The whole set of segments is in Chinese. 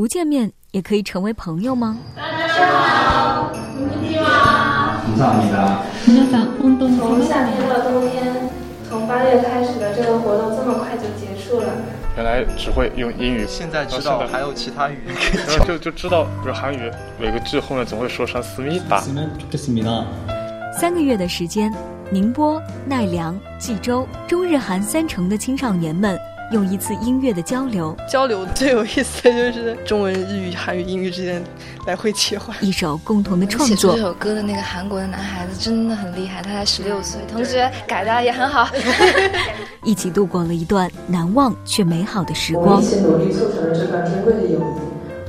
不见面也可以成为朋友吗？大家好，我是金迪吗？你好，你好。从夏天到冬天，从八月开始的这个活动，这么快就结束了。原来只会用英语，现在知道还有其他语言，就就知道，比如韩语，每个字后面总会说上“思密达”。三个月的时间，宁波、奈良、济州，中日韩三城的青少年们。用一次音乐的交流，交流最有意思的就是中文、日语、韩语、英语之间来回切换。一首共同的创作这。首歌的那个韩国的男孩子真的很厉害，他才十六岁，同学改的也很好。一起度过了一段难忘却美好的时我们光一。起努力促成了这段珍贵的友谊，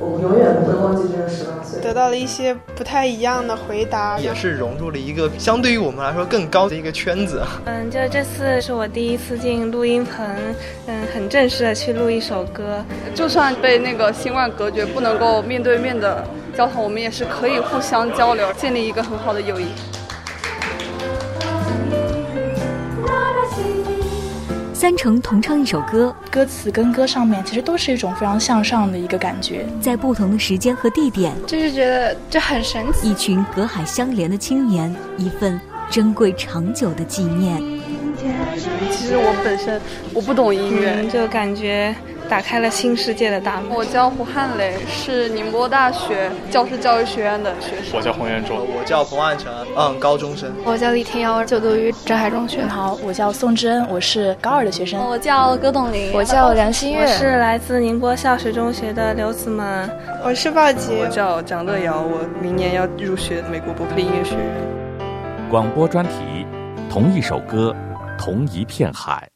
我们永远不会忘记这个十八岁。得到了一些不太一样的回答，也是融入了一个相对于我们来说更高的一个圈子。嗯，就这次是我第一次进录音棚，嗯，很正式的去录一首歌。就算被那个新冠隔绝，不能够面对面的交谈，我们也是可以互相交流，建立一个很好的友谊。三成同唱一首歌，歌词跟歌上面其实都是一种非常向上的一个感觉。在不同的时间和地点，就是觉得这很神奇。一群隔海相连的青年，一份珍贵长久的纪念。其实我本身我不懂音乐，嗯，就感觉打开了新世界的大门。我叫胡汉磊，是宁波大学教师教育学院的学生。我叫洪元忠，我叫冯万成，嗯，高中生。我叫李天瑶，就读于浙海中学。好，我叫宋之恩，我是高二的学生。我叫葛董林，我叫梁新月，我是来自宁波校史中学的刘子萌。我是鲍洁，我叫蒋乐瑶，我明年要入学美国伯克利音乐学院。广播专题：同一首歌，同一片海。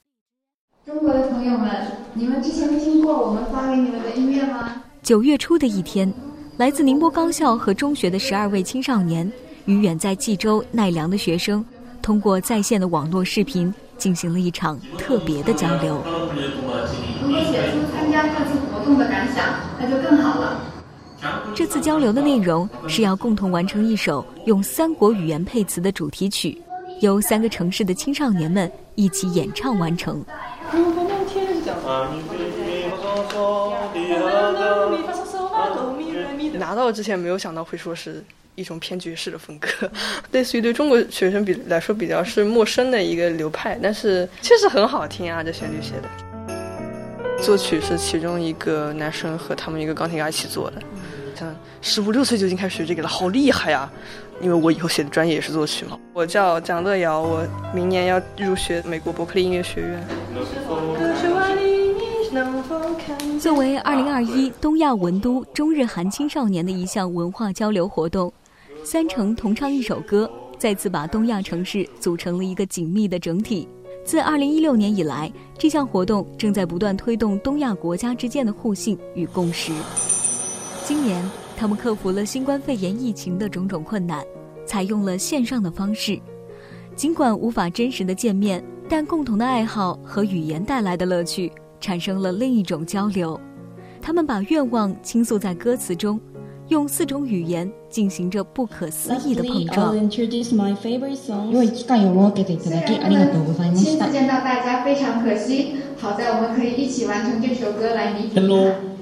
中国的朋友们，你们之前听过我们发给你们的音乐吗？九月初的一天，来自宁波高校和中学的十二位青少年与远在济州、奈良的学生，通过在线的网络视频进行了一场特别的交流。如果写出参加这次活动的感想，那就更好了。这次交流的内容是要共同完成一首用三国语言配词的主题曲，由三个城市的青少年们一起演唱完成。拿到之前没有想到会说是一种偏爵士的风格，类似于对中国学生比来说比较是陌生的一个流派，但是确实很好听啊，这旋律写的。作曲是其中一个男生和他们一个钢琴家一起做的，像十五六岁就已经开始学这个了，好厉害呀！因为我以后写的专业也是作曲嘛。我叫蒋乐瑶，我明年要入学美国伯克利音乐学院。作为2021东亚文都中日韩青少年的一项文化交流活动，三城同唱一首歌，再次把东亚城市组成了一个紧密的整体。自2016年以来，这项活动正在不断推动东亚国家之间的互信与共识。今年，他们克服了新冠肺炎疫情的种种困难，采用了线上的方式。尽管无法真实的见面，但共同的爱好和语言带来的乐趣，产生了另一种交流。他们把愿望倾诉在歌词中，用四种语言进行着不可思议的碰撞。因为机会を設けていただきありがとうございました。亲自见到大家非常可惜，好在我们可以一起完成这首歌来弥补。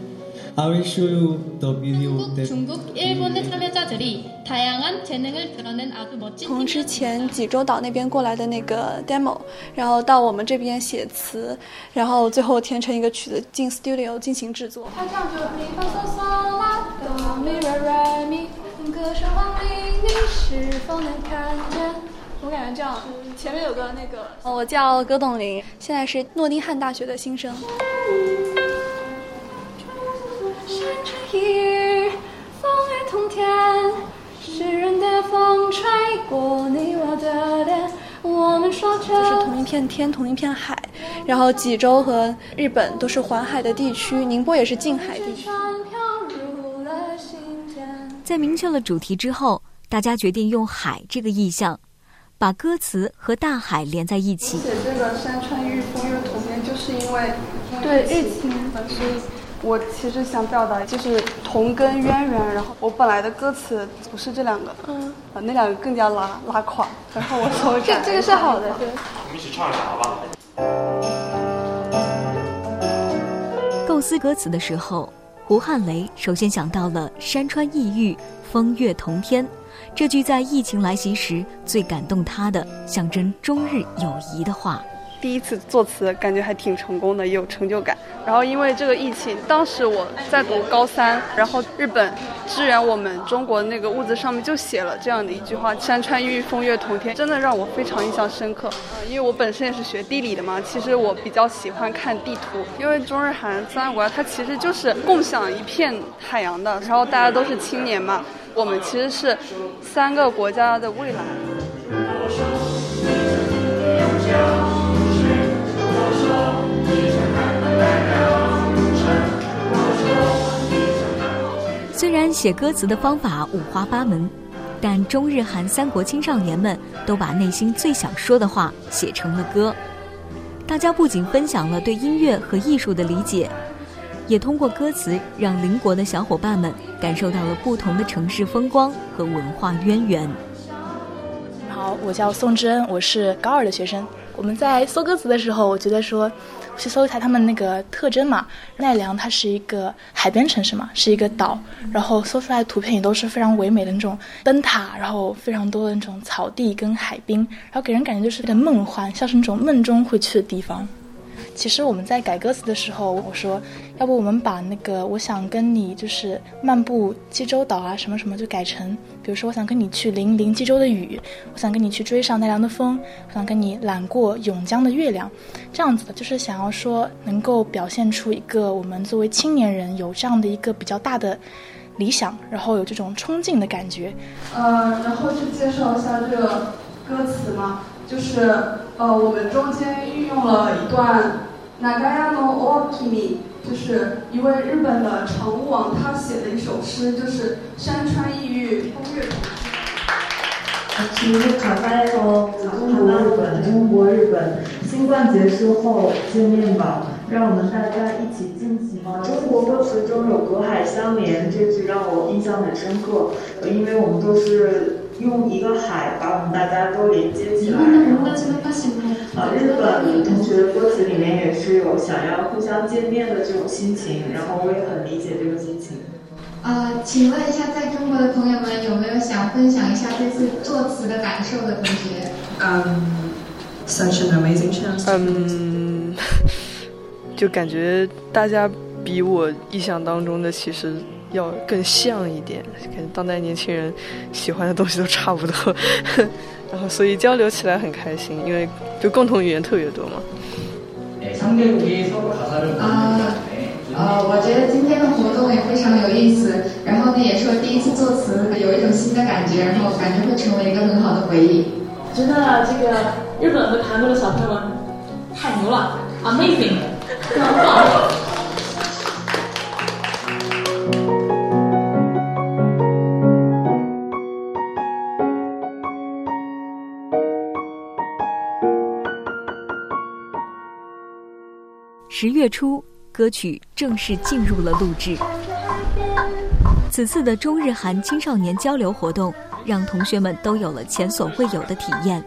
Hello, I will show you the video that. 중국, 일본의 참여자들이 다양한 재능을 드러낸 아주 멋진 从之前济州岛那边过来的那个 demo，然后到我们这边写词，然后最后填成一个曲子进 studio 进行制作。他唱着咪发嗦嗦啦哆咪瑞瑞咪，歌声往里你是否能看见？我感觉这样，前面有个那个，我叫葛董林，现在是诺丁汉大学的新生。 风雨同天，湿润的风吹过你我的脸，我们说着就是同一片天，同一片海。然后济州和日本都是环海的地区，宁波也是近海地区。在明确了主题之后，大家决定用“海”这个意象，把歌词和大海连在一起。写这个山川遇风遇同年，就是因为对疫情，所以我其实想表达就是同根渊源。然后我本来的歌词不是这两个，嗯，啊那两个更加拉拉垮，然后我稍微改。这这个是好的，对。我们一起唱一下，好吧？构思歌词的时候，胡汉雷首先想到了“山川异域，风月同天”这句在疫情来袭时最感动他的、象征中日友谊的话。第一次作词，感觉还挺成功的，也有成就感。然后因为这个疫情，当时我在读高三，然后日本支援我们中国那个物资上面就写了这样的一句话：“山川异域，风月同天”，真的让我非常印象深刻。因为我本身也是学地理的嘛，其实我比较喜欢看地图，因为中日韩三个国家它其实就是共享一片海洋的，然后大家都是青年嘛，我们其实是三个国家的未来。虽然写歌词的方法五花八门，但中日韩三国青少年们都把内心最想说的话写成了歌。大家不仅分享了对音乐和艺术的理解，也通过歌词让邻国的小伙伴们感受到了不同的城市风光和文化渊源。好，我叫宋之恩，我是高二的学生。我们在搜歌词的时候，我觉得说。去搜一下他们那个特征嘛，奈良它是一个海边城市嘛，是一个岛，然后搜出来的图片也都是非常唯美的那种灯塔，然后非常多的那种草地跟海滨，然后给人感觉就是有点梦幻，像是那种梦中会去的地方。其实我们在改歌词的时候，我说，要不我们把那个我想跟你就是漫步济州岛啊什么什么就改成，比如说我想跟你去淋淋济州的雨，我想跟你去追上奈良的风，我想跟你揽过甬江的月亮，这样子的，就是想要说能够表现出一个我们作为青年人有这样的一个比较大的理想，然后有这种冲劲的感觉。呃，然后就介绍一下这个歌词嘛。就是呃，我们中间运用了一段 Nagayano Okimi，就是一位日本的常务王，他写的一首诗，就是山川异域，风月同天。其实卡在说中国日本，中国日本，新冠结束后见面吧，让我们大家一起进行。中国歌词中有隔海相连，这句让我印象很深刻，因为我们都是。用一个海把我们大家都连接起来。啊，日本同学的歌词里面也是有想要互相见面的这种心情，然后我也很理解这个心情。呃，请问一下，在中国的朋友们有没有想分享一下这次作词的感受的同学？嗯，such an amazing chance。嗯，就感觉大家比我意想当中的其实。要更像一点，感觉当代年轻人喜欢的东西都差不多，然后所以交流起来很开心，因为就共同语言特别多嘛。啊，呃，我觉得今天的活动也非常有意思，然后呢也是我第一次作词有一种新的感觉，然后感觉会成为一个很好的回忆。觉得这个日本和韩国的小朋友们太牛了，amazing，非常棒。十月初，歌曲正式进入了录制。此次的中日韩青少年交流活动，让同学们都有了前所未有的体验：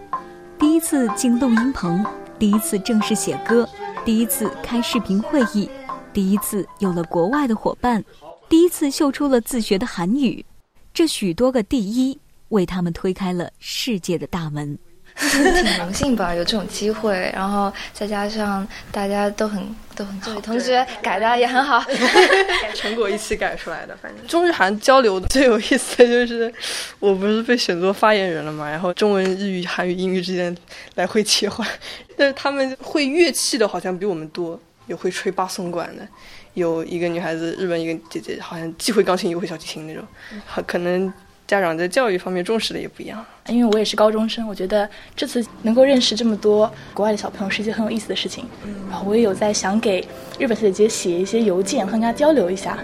第一次进录音棚，第一次正式写歌，第一次开视频会议，第一次有了国外的伙伴，第一次秀出了自学的韩语。这许多个第一，为他们推开了世界的大门。挺荣幸吧，有这种机会，然后再加上大家都很都很对，同学改的也很好，成果一起改出来的。反正中日韩交流最有意思的 就是，我不是被选做发言人了嘛，然后中文、日语、韩语、英语之间来回切换，但是他们会乐器的好像比我们多，有会吹八松管的，有一个女孩子，日本一个姐姐，好像既会钢琴又会小提琴那种，好可能。家长在教育方面重视的也不一样，因为我也是高中生，我觉得这次能够认识这么多国外的小朋友是一件很有意思的事情。然后我也有在想给日本小姐姐写一些邮件，和跟她交流一下。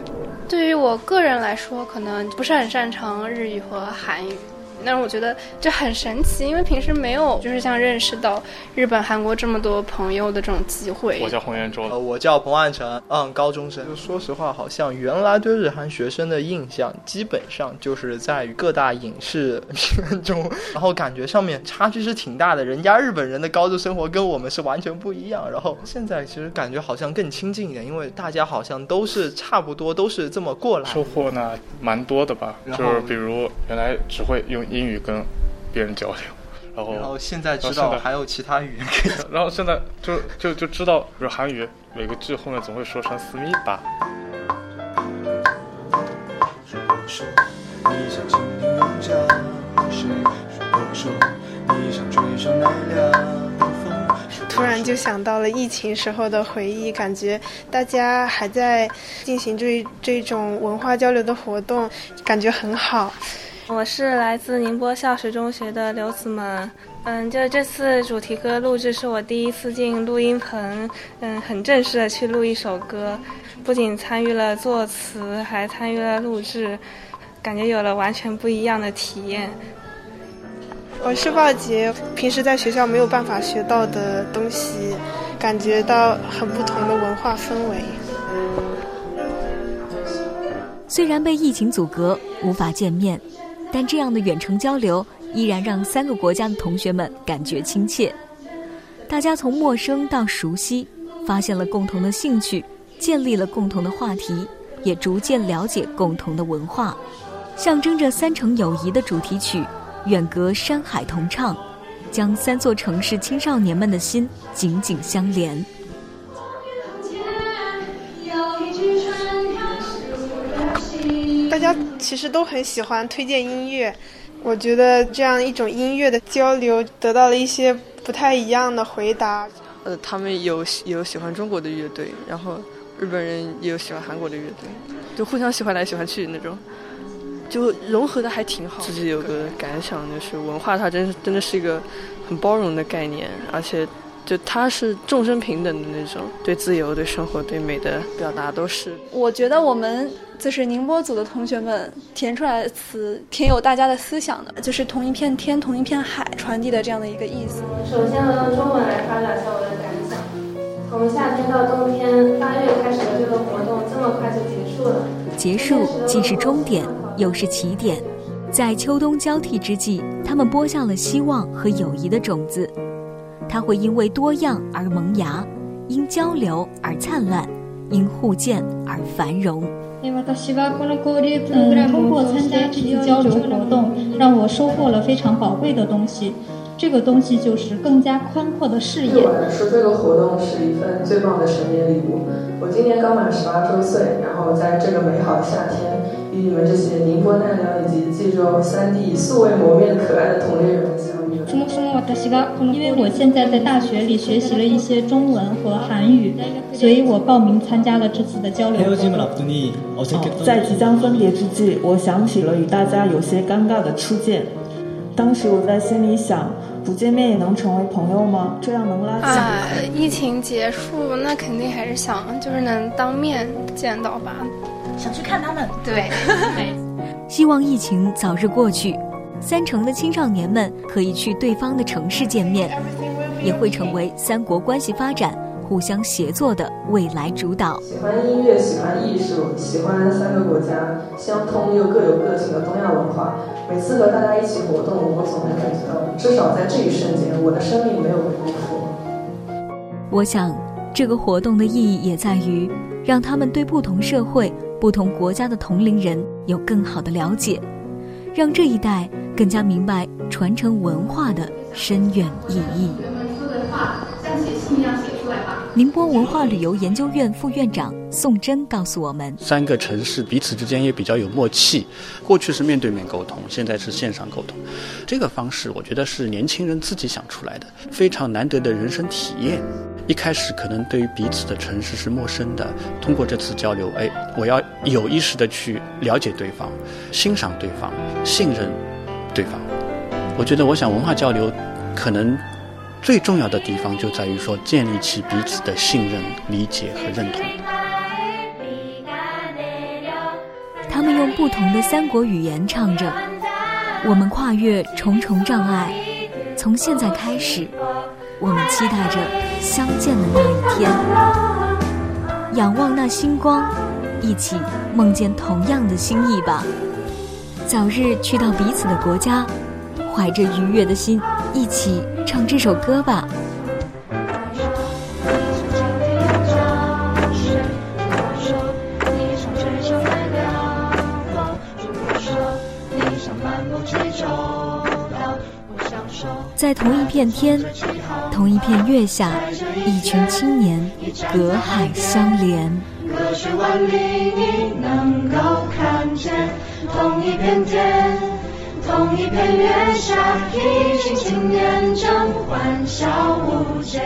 对于我个人来说，可能不是很擅长日语和韩语，但是我觉得这很神奇，因为平时没有就是像认识到日本、韩国这么多朋友的这种机会。我叫洪元洲，呃，我叫彭万成，嗯，高中生。就说实话，好像原来对日韩学生的印象，基本上就是在于各大影视片中，然后感觉上面差距是挺大的。人家日本人的高中生活跟我们是完全不一样。然后现在其实感觉好像更亲近一点，因为大家好像都是差不多，都是这么过来。收获呢，蛮多的吧？就是比如原来只会用英语跟别人交流，然后然后现在知道还有其他语言可以，然后现在就就就知道，比如韩语每个字后面总会说成思密达。突然就想到了疫情时候的回忆，感觉大家还在进行这这种文化交流的活动，感觉很好。我是来自宁波孝实中学的刘子萌，嗯，就这次主题歌录制是我第一次进录音棚，嗯，很正式的去录一首歌，不仅参与了作词，还参与了录制，感觉有了完全不一样的体验。我是鲍杰，平时在学校没有办法学到的东西，感觉到很不同的文化氛围。虽然被疫情阻隔，无法见面，但这样的远程交流依然让三个国家的同学们感觉亲切。大家从陌生到熟悉，发现了共同的兴趣，建立了共同的话题，也逐渐了解共同的文化，象征着三城友谊的主题曲。远隔山海同唱，将三座城市青少年们的心紧紧相连。家其实都很喜欢推荐音乐，我觉得这样一种音乐的交流得到了一些不太一样的回答。呃，他们有有喜欢中国的乐队，然后日本人也有喜欢韩国的乐队，就互相喜欢来喜欢去那种。就融合的还挺好。自己有个感想，就是文化它真是真的是一个很包容的概念，而且就他是众生平等的那种，对自由、对生活、对美的表达都是。我觉得我们就是宁波组的同学们填出来的词挺有大家的思想的，就是同一片天、同一片海传递的这样的一个意思。首先，我用中文来发表一下我的感想。从夏天到冬天，八月开始的这个活动这么快就结束了。结束既是终点。又是起点，在秋冬交替之际，他们播下了希望和友谊的种子。它会因为多样而萌芽，因交流而灿烂，因互鉴而繁荣。嗯，通过参加这次交流活动，让我收获了非常宝贵的东西。这个东西就是更加宽阔的视野。对我来说，这个活动是一份最棒的成年礼物。我今年刚满十八周岁，然后在这个美好的夏天。与你们这些宁波奈良以及济州三地素未谋面可爱的同龄人相遇。因为我现在在大学里学习了一些中文和韩语，所以我报名参加了这次的交流活动。在即将分别之际，我想起了与大家有些尴尬的初见。当时我在心里想，不见面也能成为朋友吗？这样能拉近。啊，疫情结束，那肯定还是想就是能当面见到吧。想去看他们，对，希望疫情早日过去，三城的青少年们可以去对方的城市见面，也会成为三国关系发展、互相协作的未来主导。喜欢音乐，喜欢艺术，喜欢三个国家相通又各有个性的东亚文化。每次和大家一起活动，我总能感觉到，至少在这一瞬间，我的生命没有被辜负。我想，这个活动的意义也在于，让他们对不同社会。不同国家的同龄人有更好的了解，让这一代更加明白传承文化的深远意义。宁波文化旅游研究院副院长宋真告诉我们：三个城市彼此之间也比较有默契。过去是面对面沟通，现在是线上沟通。这个方式，我觉得是年轻人自己想出来的，非常难得的人生体验。一开始可能对于彼此的城市是陌生的，通过这次交流，哎，我要有意识的去了解对方，欣赏对方，信任对方。我觉得，我想文化交流可能最重要的地方就在于说，建立起彼此的信任、理解和认同。他们用不同的三国语言唱着：“我们跨越重重障碍，从现在开始，我们期待着相见的那一天。仰望那星光，一起梦见同样的心意吧。早日去到彼此的国家，怀着愉悦的心，一起唱这首歌吧。在同一片天，同一片月下，一群青年隔海相连。隔世万里，你能够看见同一片天，同一片月下，一群青年正欢笑无间。